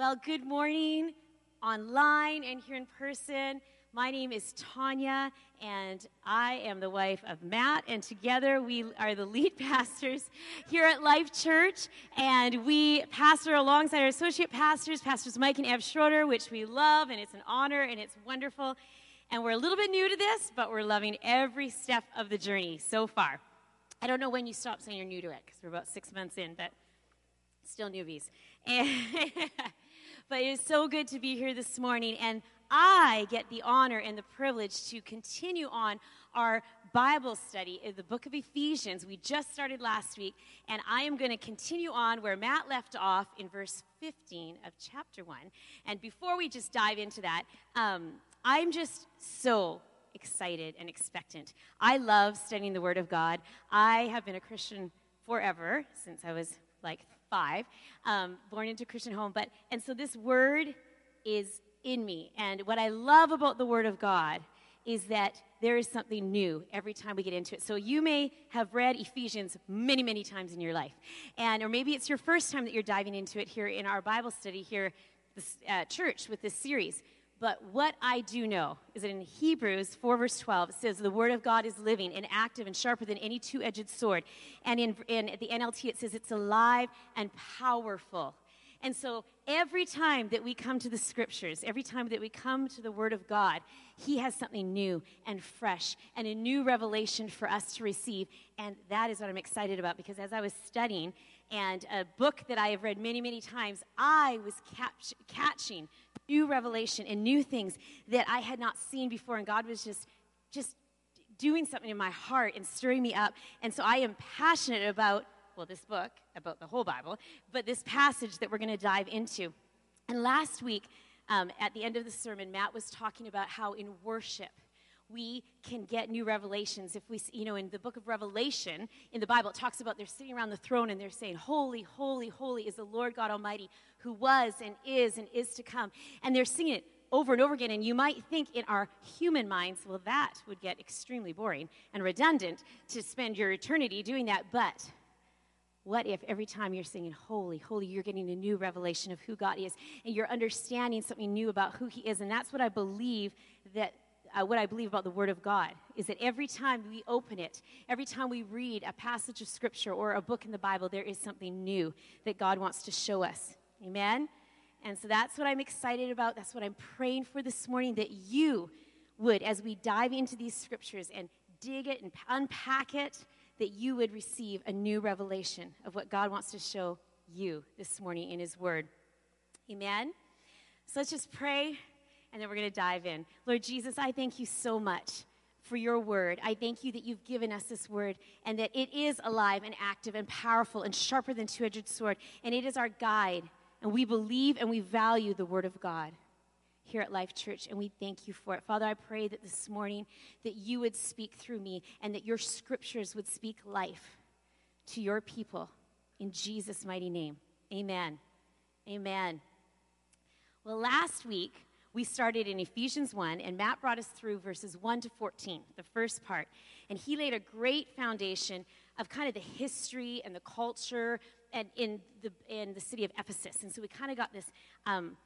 Well, good morning online and here in person. My name is Tanya, and I am the wife of Matt, and together we are the lead pastors here at Life Church. And we pastor alongside our associate pastors, Pastors Mike and Ev Schroeder, which we love, and it's an honor and it's wonderful. And we're a little bit new to this, but we're loving every step of the journey so far. I don't know when you stop saying you're new to it, because we're about six months in, but still newbies. But it is so good to be here this morning. And I get the honor and the privilege to continue on our Bible study in the book of Ephesians. We just started last week, and I am going to continue on where Matt left off in verse 15 of chapter 1. And before we just dive into that, um, I'm just so excited and expectant. I love studying the Word of God. I have been a Christian forever, since I was like five, um, born into a Christian home. But and so this word is in me, and what I love about the Word of God is that there is something new every time we get into it. So you may have read Ephesians many, many times in your life, and or maybe it's your first time that you're diving into it here in our Bible study here, this uh, church with this series. But what I do know is that in Hebrews 4, verse 12, it says, The word of God is living and active and sharper than any two edged sword. And in, in the NLT, it says it's alive and powerful. And so every time that we come to the scriptures, every time that we come to the Word of God, He has something new and fresh and a new revelation for us to receive. And that is what I'm excited about because as I was studying, and a book that I have read many, many times, I was catching new revelation and new things that I had not seen before. And God was just, just doing something in my heart and stirring me up. And so I am passionate about, well, this book, about the whole Bible, but this passage that we're going to dive into. And last week, um, at the end of the sermon, Matt was talking about how in worship, we can get new revelations. If we, you know, in the book of Revelation, in the Bible, it talks about they're sitting around the throne and they're saying, Holy, holy, holy is the Lord God Almighty who was and is and is to come. And they're singing it over and over again. And you might think in our human minds, well, that would get extremely boring and redundant to spend your eternity doing that. But what if every time you're singing holy, holy, you're getting a new revelation of who God is and you're understanding something new about who He is? And that's what I believe that uh, what I believe about the Word of God is that every time we open it, every time we read a passage of Scripture or a book in the Bible, there is something new that God wants to show us. Amen? And so that's what I'm excited about. That's what I'm praying for this morning that you would, as we dive into these Scriptures and dig it and unpack it, that you would receive a new revelation of what God wants to show you this morning in His Word. Amen? So let's just pray and then we're going to dive in. Lord Jesus, I thank you so much for your word. I thank you that you've given us this word and that it is alive and active and powerful and sharper than two-edged sword and it is our guide and we believe and we value the word of God here at Life Church and we thank you for it. Father, I pray that this morning that you would speak through me and that your scriptures would speak life to your people in Jesus mighty name. Amen. Amen. Well, last week we started in Ephesians 1, and Matt brought us through verses 1 to 14, the first part. And he laid a great foundation of kind of the history and the culture and in the, in the city of Ephesus. And so we kind of got this um,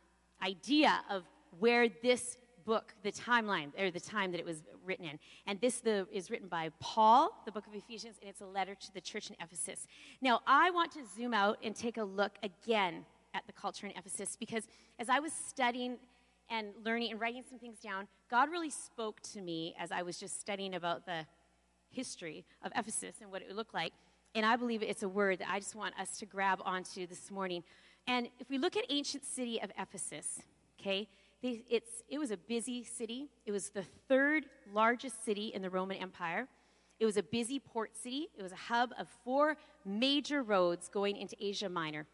idea of where this book, the timeline, or the time that it was written in. And this the, is written by Paul, the book of Ephesians, and it's a letter to the church in Ephesus. Now, I want to zoom out and take a look again at the culture in Ephesus because as I was studying and learning and writing some things down, God really spoke to me as I was just studying about the history of Ephesus and what it would look like. And I believe it's a word that I just want us to grab onto this morning. And if we look at ancient city of Ephesus, okay, it's, it was a busy city. It was the third largest city in the Roman Empire. It was a busy port city. It was a hub of four major roads going into Asia Minor.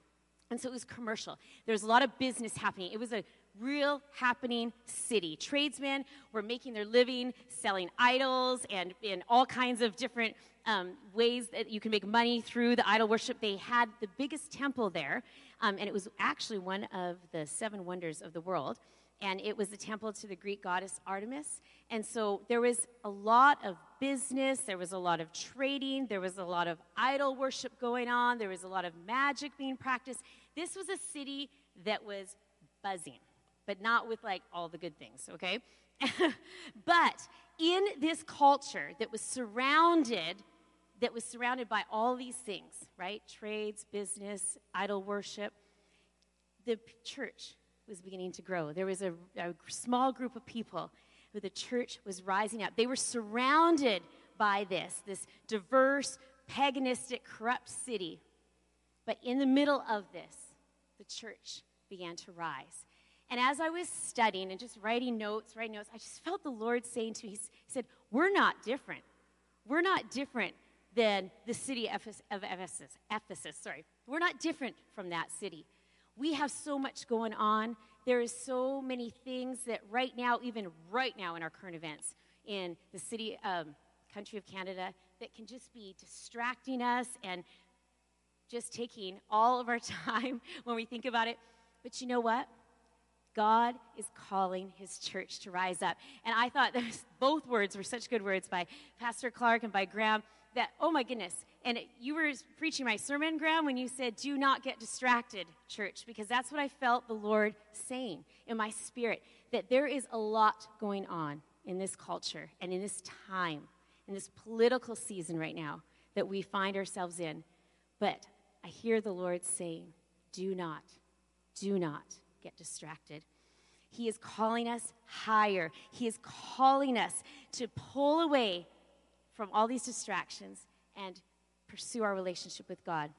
And so it was commercial. There was a lot of business happening. It was a real happening city. Tradesmen were making their living selling idols and in all kinds of different um, ways that you can make money through the idol worship. They had the biggest temple there, um, and it was actually one of the seven wonders of the world. And it was the temple to the Greek goddess Artemis. And so there was a lot of business, there was a lot of trading, there was a lot of idol worship going on, there was a lot of magic being practiced. This was a city that was buzzing, but not with like all the good things, okay? but in this culture that was surrounded that was surrounded by all these things, right? Trades, business, idol worship. The church was beginning to grow. There was a, a small group of people who the church was rising up. They were surrounded by this, this diverse, paganistic, corrupt city. But in the middle of this, the church began to rise. And as I was studying and just writing notes, writing notes, I just felt the Lord saying to me, He said, We're not different. We're not different than the city of Ephesus. Ephesus, sorry. We're not different from that city. We have so much going on. There is so many things that right now, even right now in our current events in the city, um, country of Canada, that can just be distracting us and just taking all of our time when we think about it. But you know what? God is calling his church to rise up. And I thought those, both words were such good words by Pastor Clark and by Graham that, oh my goodness. And it, you were preaching my sermon, Graham, when you said, do not get distracted, church, because that's what I felt the Lord saying in my spirit that there is a lot going on in this culture and in this time, in this political season right now that we find ourselves in. But I hear the Lord saying, do not, do not get distracted. He is calling us higher. He is calling us to pull away from all these distractions and pursue our relationship with God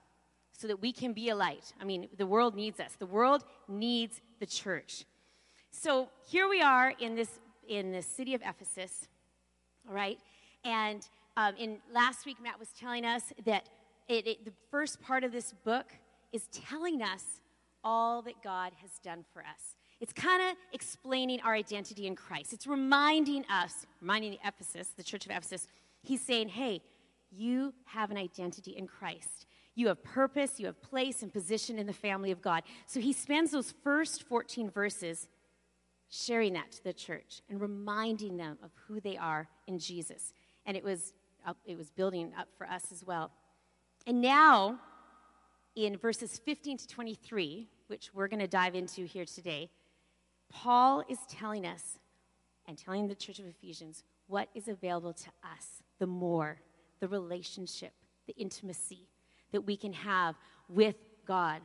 so that we can be a light. I mean, the world needs us. The world needs the church. So here we are in this in the city of Ephesus, all right? And um, in last week, Matt was telling us that it, it, the first part of this book is telling us all that God has done for us. It's kind of explaining our identity in Christ. It's reminding us, reminding the Ephesus, the church of Ephesus, He's saying, hey, you have an identity in Christ. You have purpose, you have place and position in the family of God. So he spends those first 14 verses sharing that to the church and reminding them of who they are in Jesus. And it was, it was building up for us as well. And now, in verses 15 to 23, which we're going to dive into here today, Paul is telling us and telling the church of Ephesians what is available to us the more, the relationship, the intimacy that we can have with God.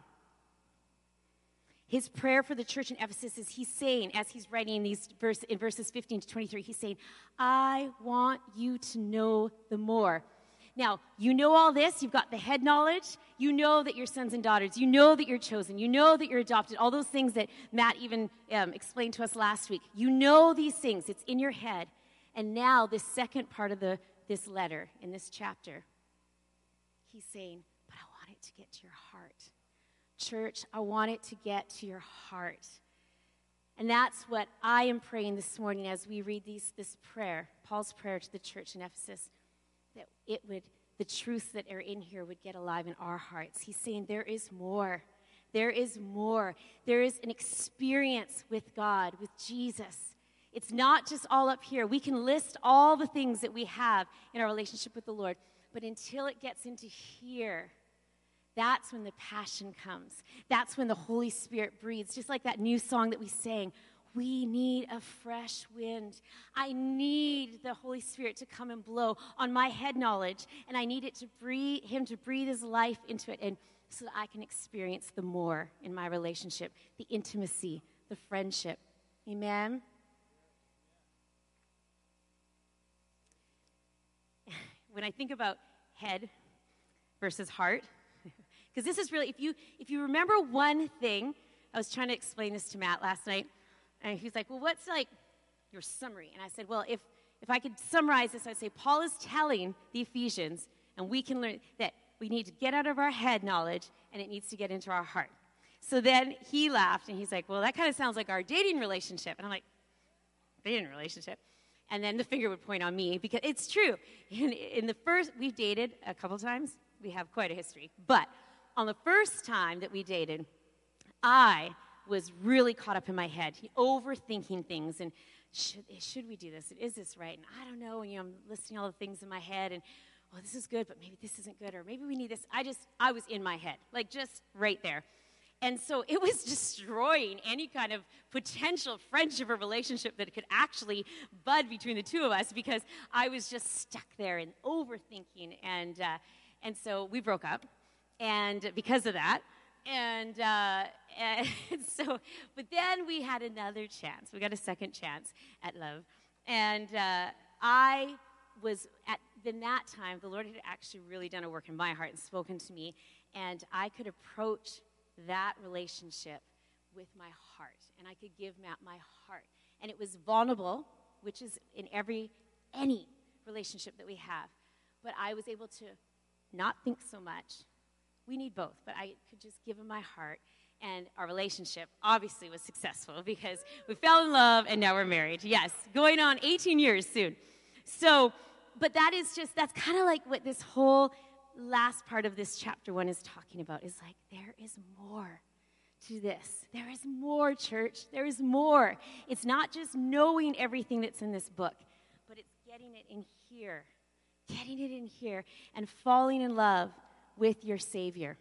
His prayer for the church in Ephesus is he's saying, as he's writing these verse, in verses 15 to 23, he's saying, I want you to know the more. Now, you know all this. You've got the head knowledge. You know that you're sons and daughters. You know that you're chosen. You know that you're adopted. All those things that Matt even um, explained to us last week. You know these things. It's in your head. And now, this second part of the this letter, in this chapter, he's saying, But I want it to get to your heart. Church, I want it to get to your heart. And that's what I am praying this morning as we read these, this prayer, Paul's prayer to the church in Ephesus, it would, the truths that are in here would get alive in our hearts. He's saying there is more. There is more. There is an experience with God, with Jesus it's not just all up here. We can list all the things that we have in our relationship with the Lord, but until it gets into here, that's when the passion comes. That's when the Holy Spirit breathes. Just like that new song that we sang, we need a fresh wind. I need the Holy Spirit to come and blow on my head knowledge, and I need it to breathe him to breathe his life into it and so that I can experience the more in my relationship, the intimacy, the friendship. Amen. when I think about head versus heart, because this is really, if you, if you remember one thing, I was trying to explain this to Matt last night, and he's like, well, what's like your summary? And I said, well, if, if I could summarize this, I'd say Paul is telling the Ephesians, and we can learn that we need to get out of our head knowledge, and it needs to get into our heart. So then he laughed, and he's like, well, that kind of sounds like our dating relationship. And I'm like, dating relationship? and then the finger would point on me because it's true. In, in, the first, we've dated a couple times. We have quite a history. But on the first time that we dated, I was really caught up in my head, overthinking things and should, should we do this? Is this right? And I don't know. And, you know, I'm listing all the things in my head and, well, this is good, but maybe this isn't good, or maybe we need this. I just, I was in my head, like just right there. And so it was destroying any kind of potential friendship or relationship that could actually bud between the two of us because I was just stuck there and overthinking. And, uh, and so we broke up. And because of that, and, uh, and so, but then we had another chance. We got a second chance at love. And uh, I was at in that time, the Lord had actually really done a work in my heart and spoken to me, and I could approach that relationship with my heart, and I could give Matt my heart. And it was vulnerable, which is in every, any relationship that we have. But I was able to not think so much. We need both, but I could just give him my heart. And our relationship obviously was successful because we fell in love and now we're married. Yes, going on 18 years soon. So, but that is just, that's kind of like what this whole last part of this chapter one is talking about is like, there is more to this. There is more, church. There is more. It's not just knowing everything that's in this book, but it's getting it in here, getting it in here, and falling in love with your Savior.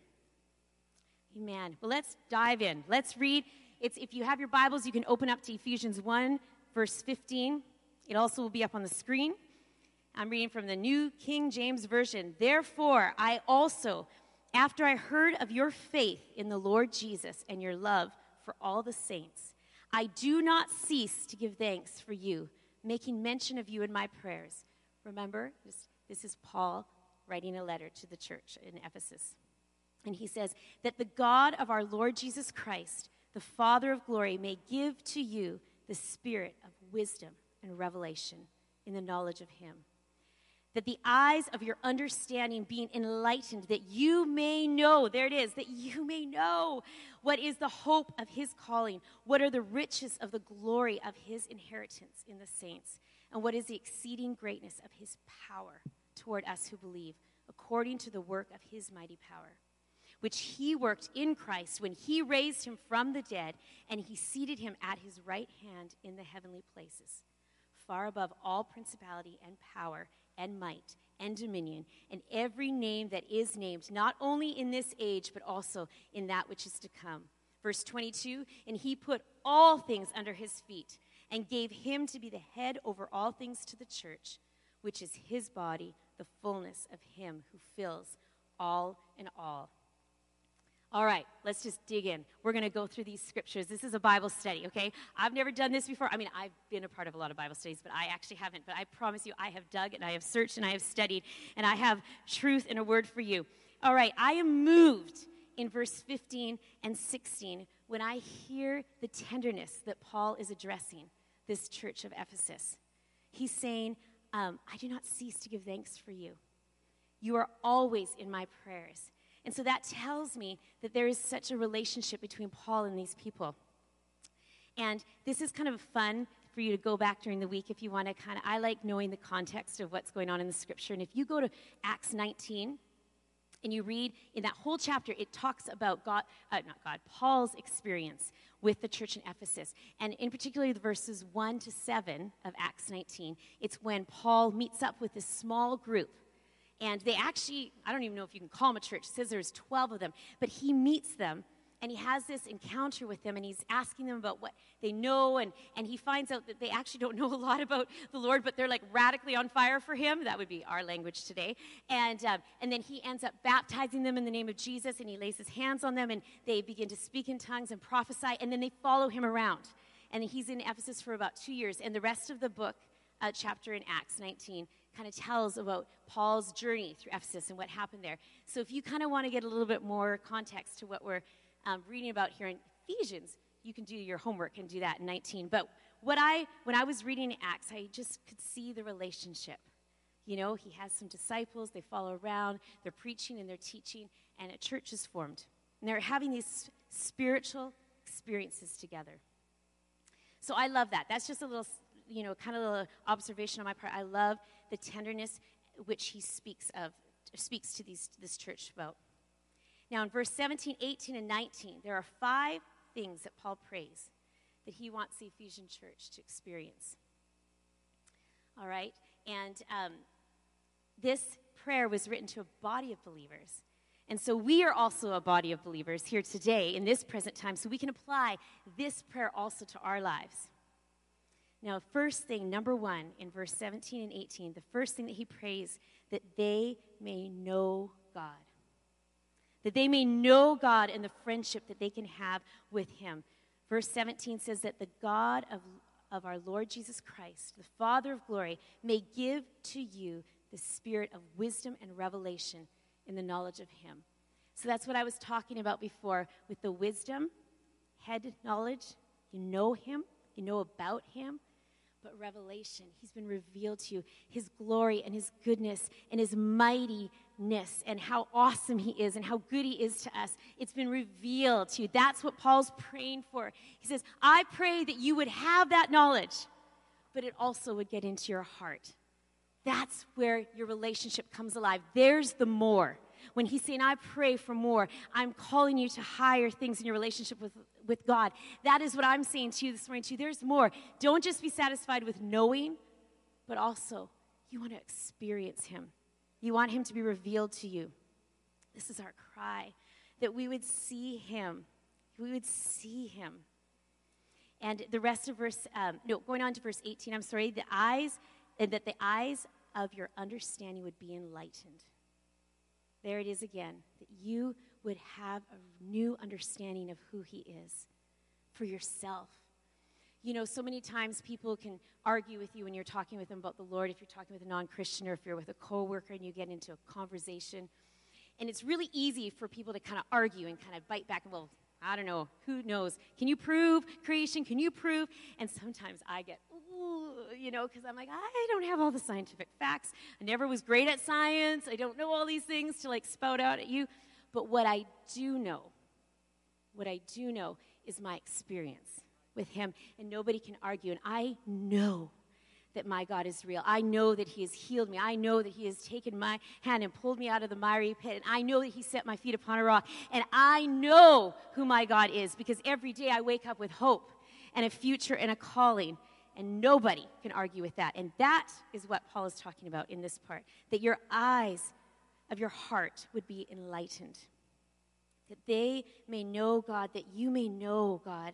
Amen. Well, let's dive in. Let's read. It's, if you have your Bibles, you can open up to Ephesians 1, verse 15. It also will be up on the screen. I'm reading from the New King James Version. Therefore, I also, after I heard of your faith in the Lord Jesus and your love for all the saints, I do not cease to give thanks for you, making mention of you in my prayers. Remember, this, this is Paul writing a letter to the church in Ephesus. And he says, That the God of our Lord Jesus Christ, the Father of glory, may give to you the spirit of wisdom and revelation in the knowledge of him that the eyes of your understanding being enlightened, that you may know, there it is, that you may know what is the hope of his calling, what are the riches of the glory of his inheritance in the saints, and what is the exceeding greatness of his power toward us who believe, according to the work of his mighty power, which he worked in Christ when he raised him from the dead and he seated him at his right hand in the heavenly places, far above all principality and power and might and dominion and every name that is named, not only in this age, but also in that which is to come. Verse 22 And he put all things under his feet and gave him to be the head over all things to the church, which is his body, the fullness of him who fills all in all. All right, let's just dig in. We're going to go through these scriptures. This is a Bible study, okay? I've never done this before. I mean, I've been a part of a lot of Bible studies, but I actually haven't. But I promise you, I have dug and I have searched and I have studied, and I have truth and a word for you. All right, I am moved in verse 15 and 16 when I hear the tenderness that Paul is addressing this church of Ephesus. He's saying, um, I do not cease to give thanks for you. You are always in my prayers. And so that tells me that there is such a relationship between Paul and these people. And this is kind of fun for you to go back during the week if you want to kind of, I like knowing the context of what's going on in the scripture. And if you go to Acts 19, and you read in that whole chapter, it talks about God, uh, not God, Paul's experience with the church in Ephesus. And in particular, the verses 1 to 7 of Acts 19, it's when Paul meets up with this small group and they actually, I don't even know if you can call them a church, says there's 12 of them, but he meets them and he has this encounter with them and he's asking them about what they know and, and he finds out that they actually don't know a lot about the lord but they're like radically on fire for him. That would be our language today. And, um, and then he ends up baptizing them in the name of jesus and he lays his hands on them and they begin to speak in tongues and prophesy and then they follow him around. And he's in ephesus for about two years. And the rest of the book uh, chapter in acts 19 kind of tells about Paul's journey through Ephesus and what happened there. So if you kind of want to get a little bit more context to what we're um, reading about here in Ephesians, you can do your homework and do that in 19. But what I, when I was reading Acts, I just could see the relationship. You know, he has some disciples, they follow around, they're preaching and they're teaching, and a church is formed. And they're having these spiritual experiences together. So I love that. That's just a little, you know, kind of a little observation on my part. I love the tenderness which he speaks of, speaks to these, this church about. Now, in verse 17, 18, and 19, there are five things that Paul prays that he wants the Ephesian church to experience. All right? And um, this prayer was written to a body of believers. And so we are also a body of believers here today in this present time, so we can apply this prayer also to our lives. Now, first thing, number one, in verse 17 and 18, the first thing that he prays that they may know God. That they may know God and the friendship that they can have with him. Verse 17 says that the God of, of our Lord Jesus Christ, the Father of glory, may give to you the spirit of wisdom and revelation in the knowledge of Him. So that's what I was talking about before with the wisdom, head knowledge. You know Him, you know about Him. But revelation, He's been revealed to you, His glory and His goodness and His mightiness and how awesome He is and how good He is to us. It's been revealed to you. That's what Paul's praying for. He says, I pray that you would have that knowledge, but it also would get into your heart. That's where your relationship comes alive. There's the more. When he's saying, I pray for more, I'm calling you to higher things in your relationship with, with God. That is what I'm saying to you this morning, too. There's more. Don't just be satisfied with knowing, but also you want to experience him. You want him to be revealed to you. This is our cry that we would see him. We would see him. And the rest of verse, um, no, going on to verse 18, I'm sorry, the eyes, and that the eyes of your understanding would be enlightened. There it is again, that you would have a new understanding of who He is for yourself. You know, so many times people can argue with you when you're talking with them about the Lord, if you're talking with a non Christian or if you're with a coworker and you get into a conversation. And it's really easy for people to kind of argue and kind of bite back and, well, I don't know, who knows? Can you prove creation? Can you prove? And sometimes I get, you know, because I'm like, I don't have all the scientific facts. I never was great at science. I don't know all these things to like spout out at you. But what I do know, what I do know is my experience with Him. And nobody can argue. And I know that my God is real. I know that He has healed me. I know that He has taken my hand and pulled me out of the miry pit. And I know that He set my feet upon a rock. And I know who my God is because every day I wake up with hope and a future and a calling. And nobody can argue with that. And that is what Paul is talking about in this part that your eyes of your heart would be enlightened, that they may know God, that you may know God,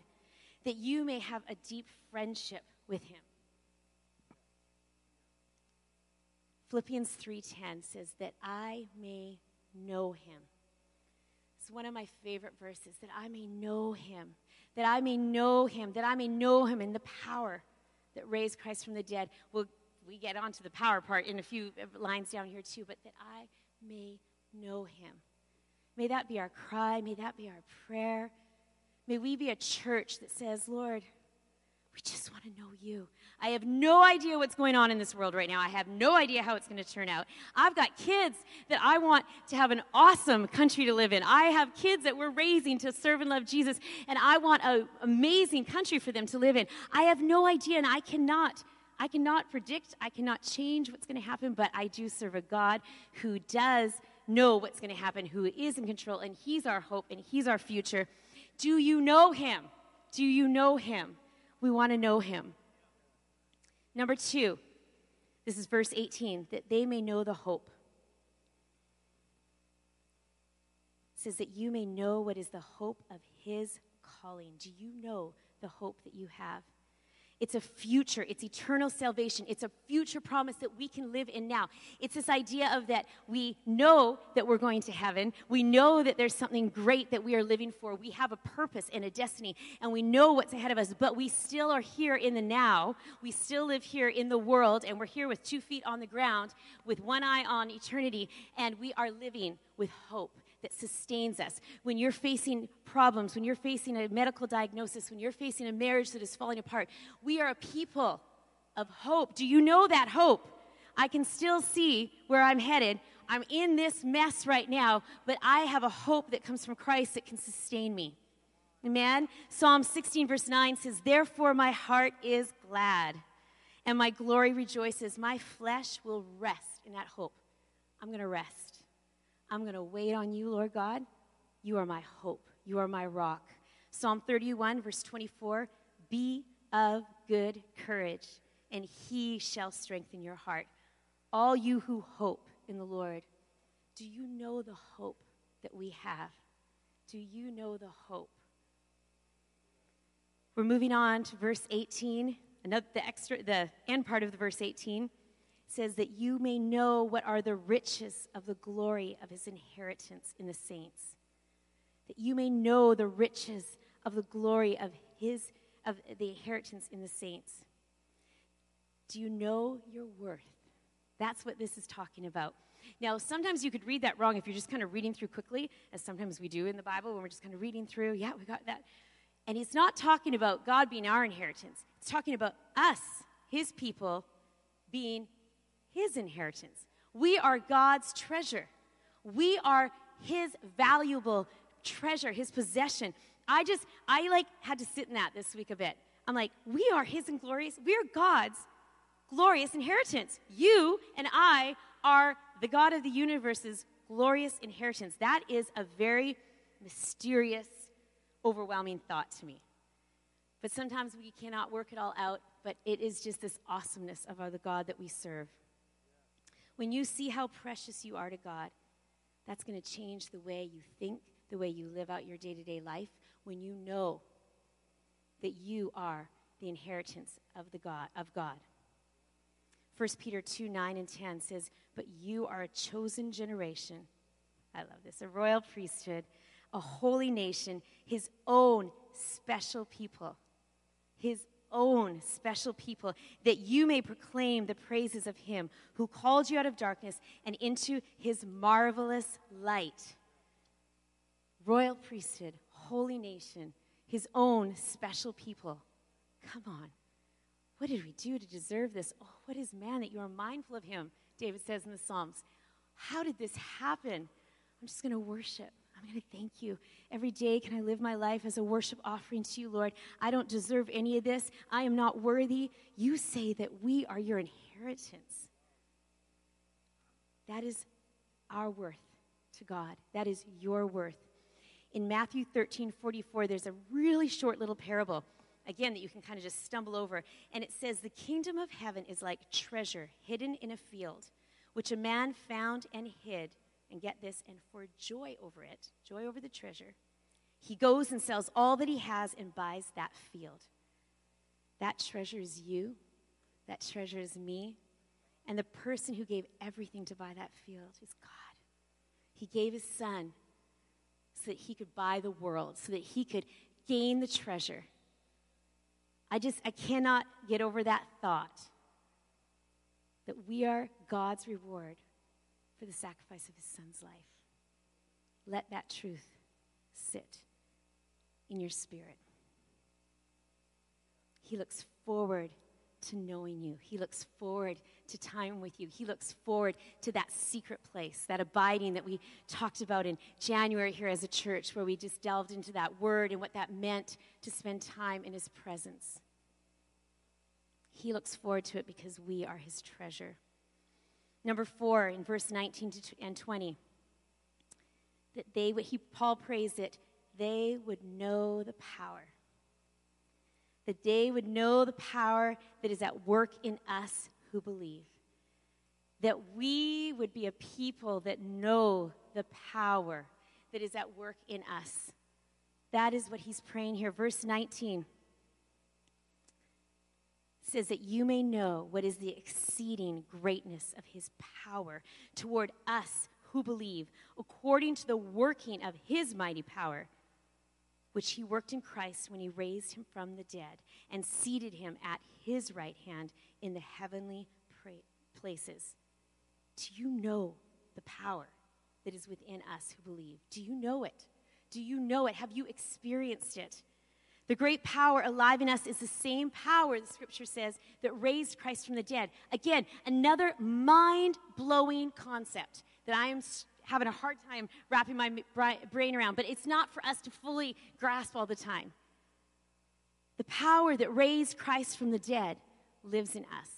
that you may have a deep friendship with Him. Philippians 3:10 says that I may know him. It's one of my favorite verses that I may know him, that I may know him, that I may know him in the power that raised Christ from the dead. Well, we get onto the power part in a few lines down here too, but that I may know him. May that be our cry, may that be our prayer. May we be a church that says, Lord, we just want to know you. I have no idea what's going on in this world right now. I have no idea how it's going to turn out. I've got kids that I want to have an awesome country to live in. I have kids that we're raising to serve and love Jesus, and I want an amazing country for them to live in. I have no idea, and I cannot. I cannot predict, I cannot change what's going to happen, but I do serve a God who does know what's going to happen, who is in control, and He's our hope and He's our future. Do you know Him? Do you know Him? We want to know him. Number two, this is verse 18, that they may know the hope. It says that you may know what is the hope of his calling. Do you know the hope that you have? It's a future, it's eternal salvation. It's a future promise that we can live in now. It's this idea of that we know that we're going to heaven. We know that there's something great that we are living for. We have a purpose and a destiny, and we know what's ahead of us, but we still are here in the now. We still live here in the world, and we're here with two feet on the ground, with one eye on eternity, and we are living with hope that sustains us. When you're facing problems, when you're facing a medical diagnosis, when you're facing a marriage that is falling apart, we are a people of hope. Do you know that hope? I can still see where I'm headed. I'm in this mess right now, but I have a hope that comes from Christ that can sustain me. Amen? Psalm 16, verse 9 says, Therefore my heart is glad, and my glory rejoices. My flesh will rest in that hope. I'm going to rest. I'm going to wait on you, Lord God. You are my hope. You are my rock. Psalm 31, verse 24 Be of good courage, and he shall strengthen your heart. All you who hope in the Lord, do you know the hope that we have? Do you know the hope? We're moving on to verse 18. Another, the extra, the end part of the verse 18 says that you may know what are the riches of the glory of his inheritance in the saints. That you may know the riches of the glory of his of the inheritance in the saints. Do you know your worth? That's what this is talking about. Now, sometimes you could read that wrong if you're just kind of reading through quickly, as sometimes we do in the Bible when we're just kind of reading through. Yeah, we got that. And he's not talking about God being our inheritance, it's talking about us, his people, being his inheritance. We are God's treasure. We are his valuable treasure, his possession. I just, I like had to sit in that this week a bit. I'm like, we are his and glorious, we are God's glorious inheritance. You and I are the God of the universe's glorious inheritance. That is a very mysterious, overwhelming thought to me. But sometimes we cannot work it all out, but it is just this awesomeness of the God that we serve. When you see how precious you are to God, that's going to change the way you think, the way you live out your day to day life, when you know that you are the inheritance of, the God, of God. 1 Peter 2 9 and 10 says, But you are a chosen generation. I love this. A royal priesthood, a holy nation, his own special people. His own special people, that you may proclaim the praises of him who called you out of darkness and into his marvelous light. Royal priesthood, holy nation, his own special people. Come on. What did we do to deserve this? Oh, what is man that you are mindful of him? David says in the Psalms. How did this happen? I'm just going to worship. I'm going to thank you. Every day, can I live my life as a worship offering to you, Lord? I don't deserve any of this. I am not worthy. You say that we are your inheritance. That is our worth to God. That is your worth. In Matthew 13 44, there's a really short little parable again, that you can kind of just stumble over. And it says, The kingdom of heaven is like treasure hidden in a field, which a man found and hid. And get this, and for joy over it, joy over the treasure, he goes and sells all that he has and buys that field. That treasure is you, that treasure is me. And the person who gave everything to buy that field is God. He gave his son so that he could buy the world, so that he could gain the treasure. I just, I cannot get over that thought that we are God's reward for the sacrifice of his son's life. Let that truth sit in your spirit. He looks forward to knowing you. He looks forward to time with you. He looks forward to that secret place, that abiding that we talked about in January here as a church, where we just delved into that word and what that meant to spend time in his presence. He looks forward to it because we are his treasure. Number four, in verse 19 and 20, that they would, he, Paul prays it, they would know the power. That they would know the power that is at work in us who believe. That we would be a people that know the power that is at work in us. That is what he's praying here. Verse 19 says that you may know what is the exceeding greatness of his power toward us who believe, according to the working of his mighty power, which he worked in Christ when he raised him from the dead and seated him at his right hand in the heavenly places. Do you know the power that is within us who believe? Do you know it? Do you know it? Have you experienced it? The great power alive in us is the same power, the scripture says, that raised Christ from the dead. Again, another mind blowing concept that I am having a hard time wrapping my brain around, but it's not for us to fully grasp all the time. The power that raised Christ from the dead lives in us.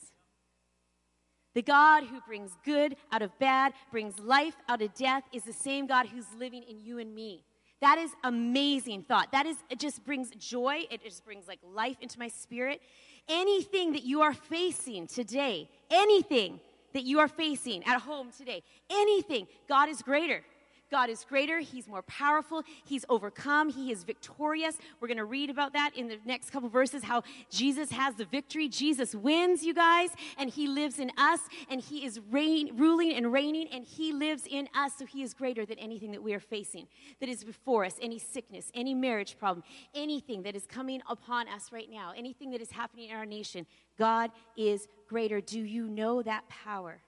The God who brings good out of bad, brings life out of death, is the same God who's living in you and me. That is amazing thought. That is it just brings joy. It just brings like life into my spirit. Anything that you are facing today, anything that you are facing at home today, anything, God is greater. God is greater. He's more powerful. He's overcome. He is victorious. We're going to read about that in the next couple verses how Jesus has the victory. Jesus wins, you guys, and he lives in us, and he is reign, ruling and reigning, and he lives in us. So he is greater than anything that we are facing that is before us any sickness, any marriage problem, anything that is coming upon us right now, anything that is happening in our nation. God is greater. Do you know that power?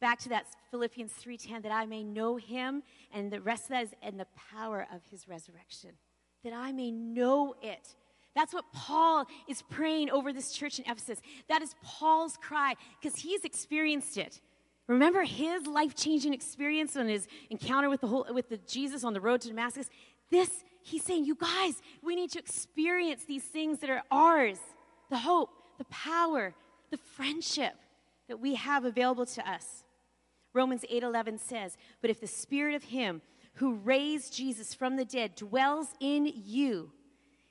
Back to that Philippians 3:10 that I may know him and the rest of that is in the power of his resurrection that I may know it. That's what Paul is praying over this church in Ephesus. That is Paul's cry because he's experienced it. Remember his life-changing experience and his encounter with the whole, with the Jesus on the road to Damascus? This he's saying, you guys, we need to experience these things that are ours. The hope, the power, the friendship that we have available to us. Romans 8:11 says, "But if the spirit of him who raised Jesus from the dead dwells in you,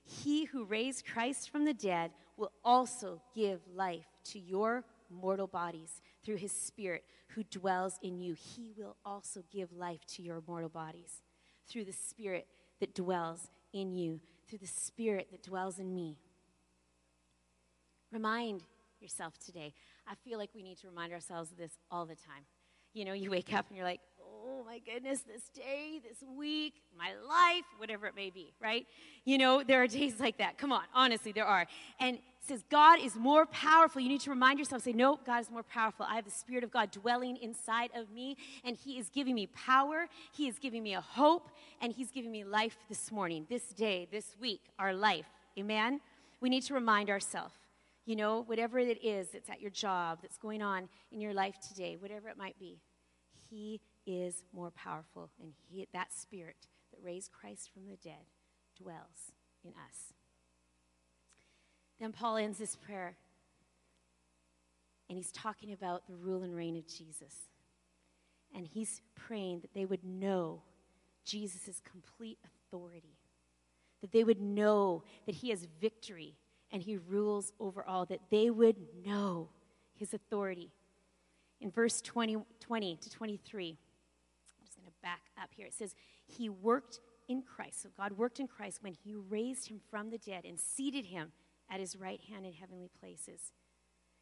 he who raised Christ from the dead will also give life to your mortal bodies through his spirit who dwells in you. He will also give life to your mortal bodies through the spirit that dwells in you, through the spirit that dwells in me." Remind yourself today. I feel like we need to remind ourselves of this all the time you know, you wake up and you're like, oh my goodness, this day, this week, my life, whatever it may be, right? You know, there are days like that. Come on, honestly, there are. And says God is more powerful. You need to remind yourself, say, no, God is more powerful. I have the Spirit of God dwelling inside of me, and He is giving me power. He is giving me a hope, and He's giving me life this morning, this day, this week, our life. Amen? We need to remind ourselves you know, whatever it is that's at your job, that's going on in your life today, whatever it might be, He is more powerful. And he, that Spirit that raised Christ from the dead dwells in us. Then Paul ends this prayer, and he's talking about the rule and reign of Jesus. And he's praying that they would know Jesus' complete authority, that they would know that he has victory and he rules over all, that they would know his authority. In verse 20, 20 to 23, I'm just going to back up here. It says, He worked in Christ. So God worked in Christ when he raised him from the dead and seated him at his right hand in heavenly places.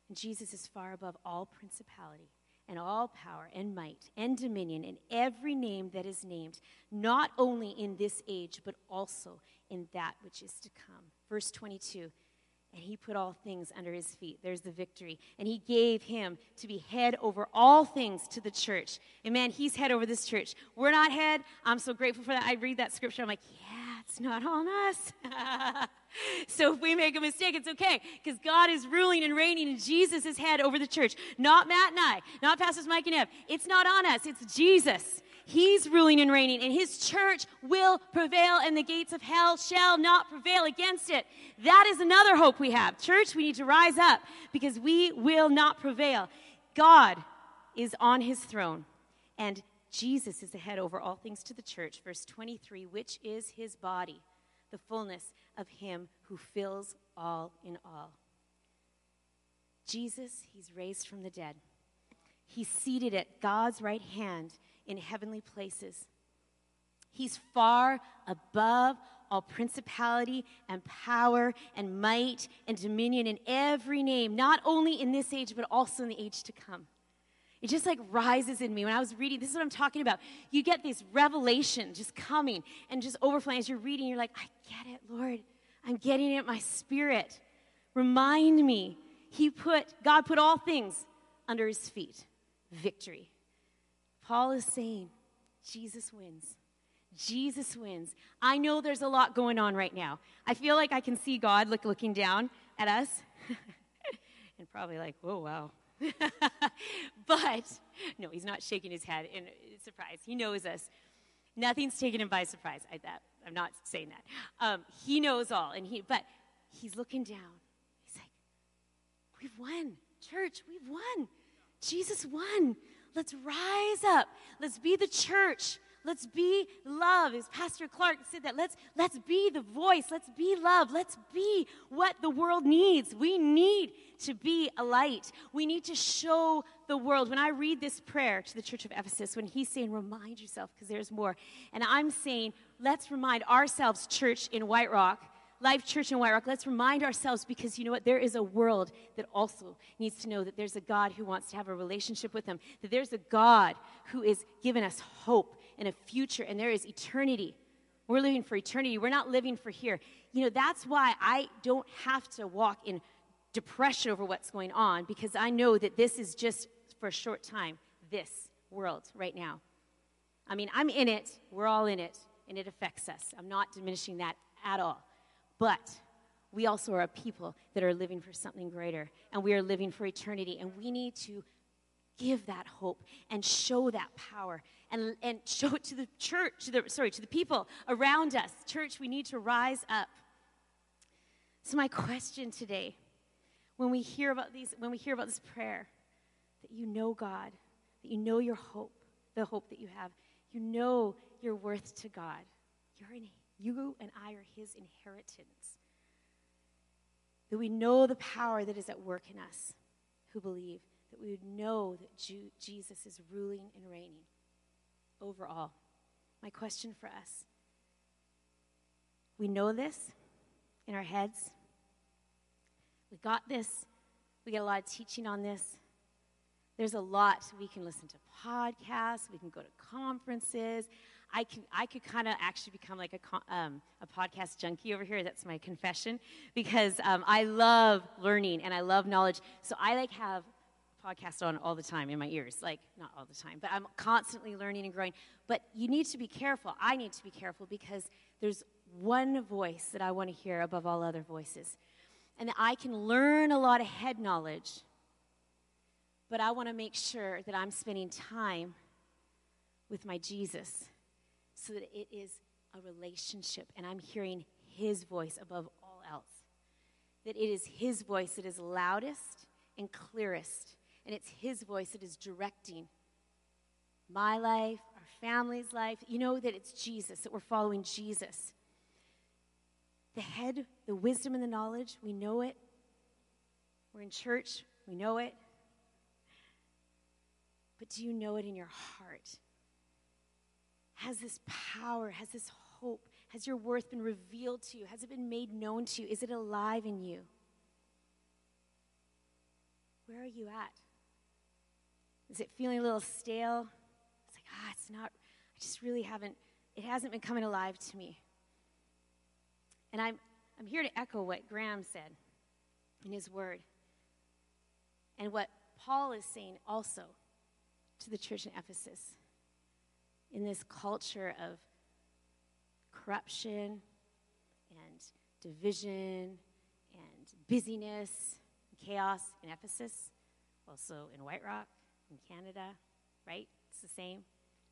And Jesus is far above all principality and all power and might and dominion and every name that is named, not only in this age, but also in that which is to come. Verse 22 and he put all things under his feet. There's the victory. And he gave him to be head over all things to the church. And man, he's head over this church. We're not head. I'm so grateful for that. I read that scripture. I'm like, yeah, it's not on us. so if we make a mistake, it's okay because God is ruling and reigning and Jesus is head over the church. Not Matt and I, not Pastors Mike and Ev. It's not on us, it's Jesus. He's ruling and reigning, and his church will prevail, and the gates of hell shall not prevail against it. That is another hope we have. Church, we need to rise up because we will not prevail. God is on his throne, and Jesus is the head over all things to the church. Verse 23, which is his body, the fullness of him who fills all in all. Jesus, he's raised from the dead. He's seated at God's right hand in heavenly places. He's far above all principality and power and might and dominion in every name, not only in this age, but also in the age to come. It just like rises in me. When I was reading, this is what I'm talking about. You get this revelation just coming and just overflowing as you're reading. You're like, I get it, Lord. I'm getting it my spirit. Remind me. He put, God put all things under his feet. Victory. Paul is saying, Jesus wins. Jesus wins. I know there's a lot going on right now. I feel like I can see God look, looking down at us and probably like, whoa, wow. but no, he's not shaking his head in surprise. He knows us. Nothing's taken him by surprise. I, that, I'm not saying that. Um, he knows all, and he, but he's looking down. He's like, we've won. Church, we've won. Jesus won. Let's rise up. Let's be the church. let's be love. As Pastor Clark said that, let's, let's be the voice. Let's be love. Let's be what the world needs. We need to be a light. We need to show the world. When I read this prayer to the church of Ephesus, when he's saying, remind yourself, because there's more, and I'm saying, let's remind ourselves, church in White Rock, Life Church in White Rock, let's remind ourselves because you know what? There is a world that also needs to know that there's a God who wants to have a relationship with them, that there's a God who is giving us hope and a future, and there is eternity. We're living for eternity. We're not living for here. You know, that's why I don't have to walk in depression over what's going on because I know that this is just for a short time, this world right now. I mean, I'm in it, we're all in it, and it affects us. I'm not diminishing that at all. But we also are a people that are living for something greater, and we are living for eternity, and we need to give that hope and show that power and, and show it to the church, to the, sorry, to the people around us. Church, we need to rise up. So my question today, when we hear about these, when we hear about this prayer, that you know God, that you know your hope, the hope that you have, you know your worth to God. You're in you and I are his inheritance. That we know the power that is at work in us who believe, that we would know that Ju- Jesus is ruling and reigning over all. My question for us we know this in our heads. We got this. We get a lot of teaching on this. There's a lot. We can listen to podcasts, we can go to conferences. I, can, I could kind of actually become like a, um, a podcast junkie over here. That's my confession because um, I love learning and I love knowledge. So I like have podcast on all the time in my ears. Like, not all the time, but I'm constantly learning and growing. But you need to be careful. I need to be careful because there's one voice that I want to hear above all other voices. And I can learn a lot of head knowledge, but I want to make sure that I'm spending time with my Jesus so that it is a relationship and I'm hearing His voice above all else. That it is His voice that is loudest and clearest, and it's His voice that is directing my life, our family's life. You know that it's Jesus, that we're following Jesus. The head, the wisdom and the knowledge, we know it. We're in church, we know it. But do you know it in your heart? Has this power, has this hope? Has your worth been revealed to you? Has it been made known to you? Is it alive in you? Where are you at? Is it feeling a little stale? It's like, ah, it's not, I just really haven't, it hasn't been coming alive to me. And I'm, I'm here to echo what Graham said in his word and what Paul is saying also to the church in Ephesus in this culture of corruption and division and busyness and chaos in Ephesus, also in White Rock, in Canada, right? It's the same.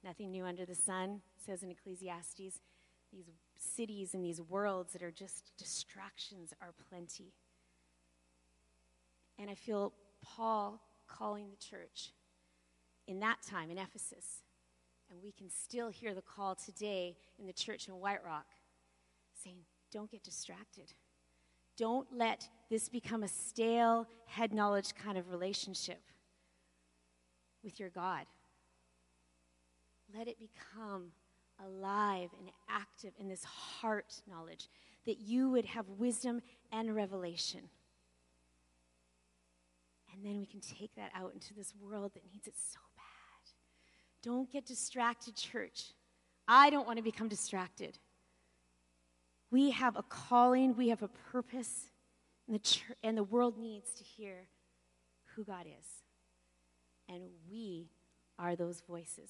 Nothing new under the sun, says in Ecclesiastes. These cities and these worlds that are just distractions are plenty. And I feel Paul calling the church in that time in Ephesus and we can still hear the call today in the church in White Rock saying, don't get distracted. Don't let this become a stale, head knowledge kind of relationship with your God. Let it become alive and active in this heart knowledge, that you would have wisdom and revelation. And then we can take that out into this world that needs it so don't get distracted, church. I don't want to become distracted. We have a calling, we have a purpose, and the, church, and the world needs to hear who God is. And we are those voices.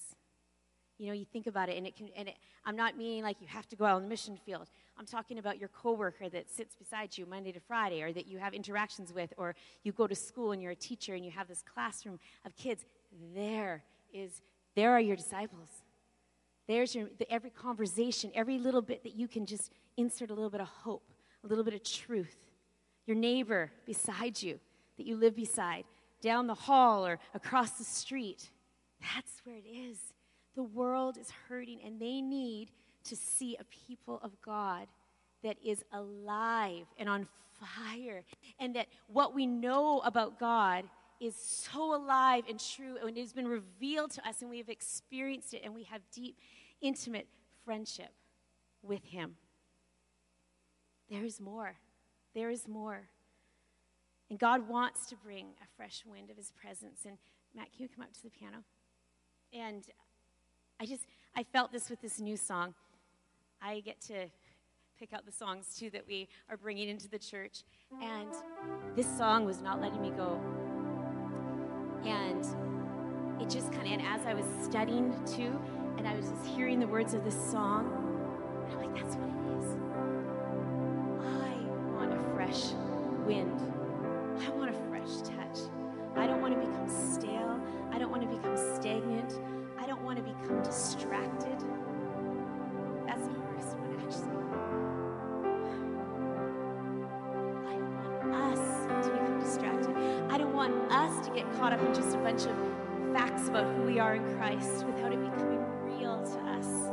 You know, you think about it, and it can, and it, I'm not meaning like you have to go out on the mission field. I'm talking about your coworker that sits beside you Monday to Friday, or that you have interactions with, or you go to school and you're a teacher and you have this classroom of kids. There is there are your disciples. There's your, the, every conversation, every little bit that you can just insert a little bit of hope, a little bit of truth. Your neighbor beside you that you live beside, down the hall or across the street. That's where it is. The world is hurting, and they need to see a people of God that is alive and on fire, and that what we know about God is so alive and true, and it has been revealed to us, and we have experienced it, and we have deep, intimate friendship with Him. There is more. There is more. And God wants to bring a fresh wind of His presence. And Matt, can you come up to the piano? And I just, I felt this with this new song. I get to pick out the songs too that we are bringing into the church. And this song was not letting me go. And it just kind of, and as I was studying too, and I was just hearing the words of this song, and I'm like, that's what it is. I want a fresh wind. I want a fresh touch. I don't want to become stale. I don't want to become stagnant. I don't want to become distracted. get caught up in just a bunch of facts about who we are in Christ without it becoming real to us.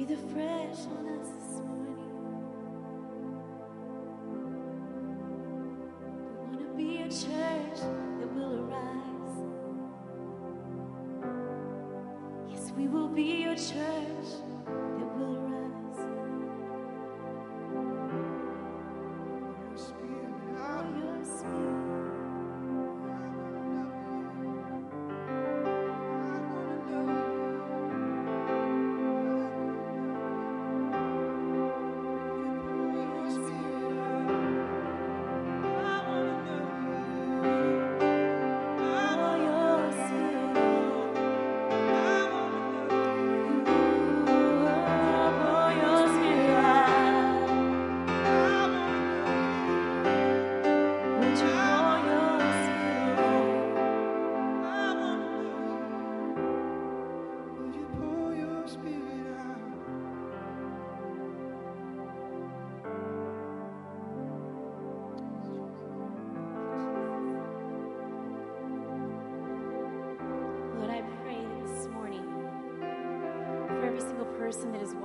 Breathe afresh on us this morning. We want to be a church that will arise. Yes, we will be your church.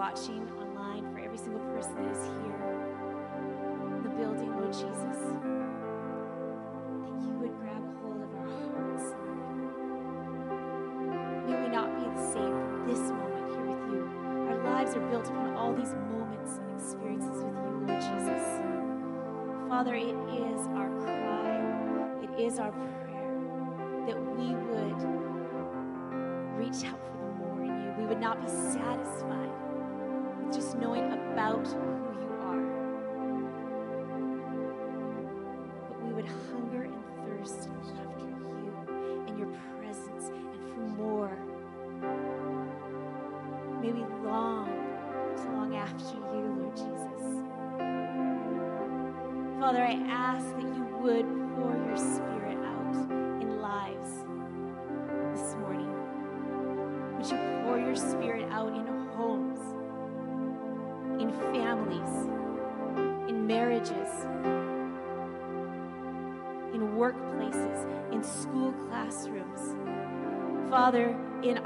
watching online, for every single person that is here in the building, Lord Jesus, that you would grab hold of our hearts, May we not be the same from this moment here with you. Our lives are built upon all these moments and experiences with you, Lord Jesus. Father, it is our cry, it is our prayer that we would reach out for the more in you. We would not be satisfied just knowing about who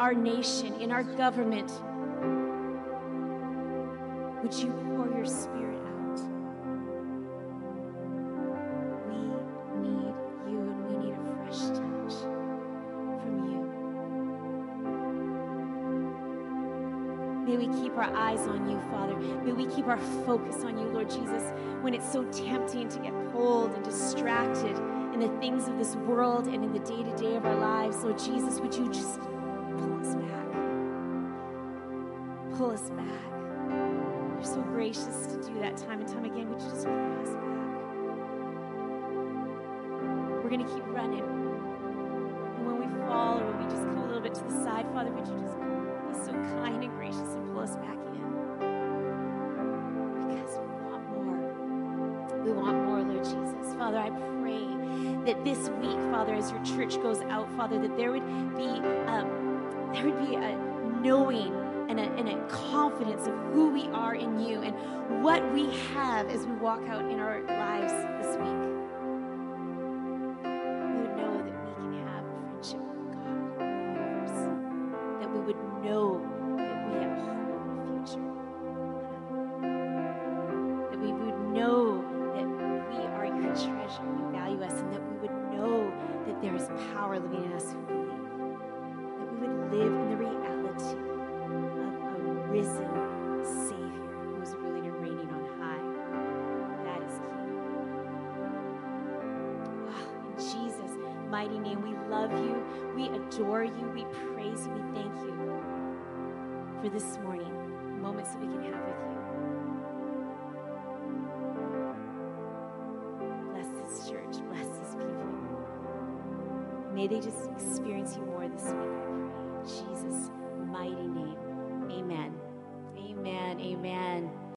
our nation, in our government, would you pour your spirit out? We need you and we need a fresh touch from you. May we keep our eyes on you, Father. May we keep our focus on you, Lord Jesus, when it's so tempting to get pulled and distracted in the things of this world and in the day to day of our lives. Lord Jesus, would you just You're so gracious to do that time and time again. Would you just pull us back? We're going to keep running. And when we fall or when we just come a little bit to the side, Father, would you just be so kind and gracious and pull us back in? Because we want more. We want more, Lord Jesus. Father, I pray that this week, Father, as your church goes out, Father, that there would be um, there would be a knowing and a, and a confidence of who we are in you and what we have as we walk out in our lives this week.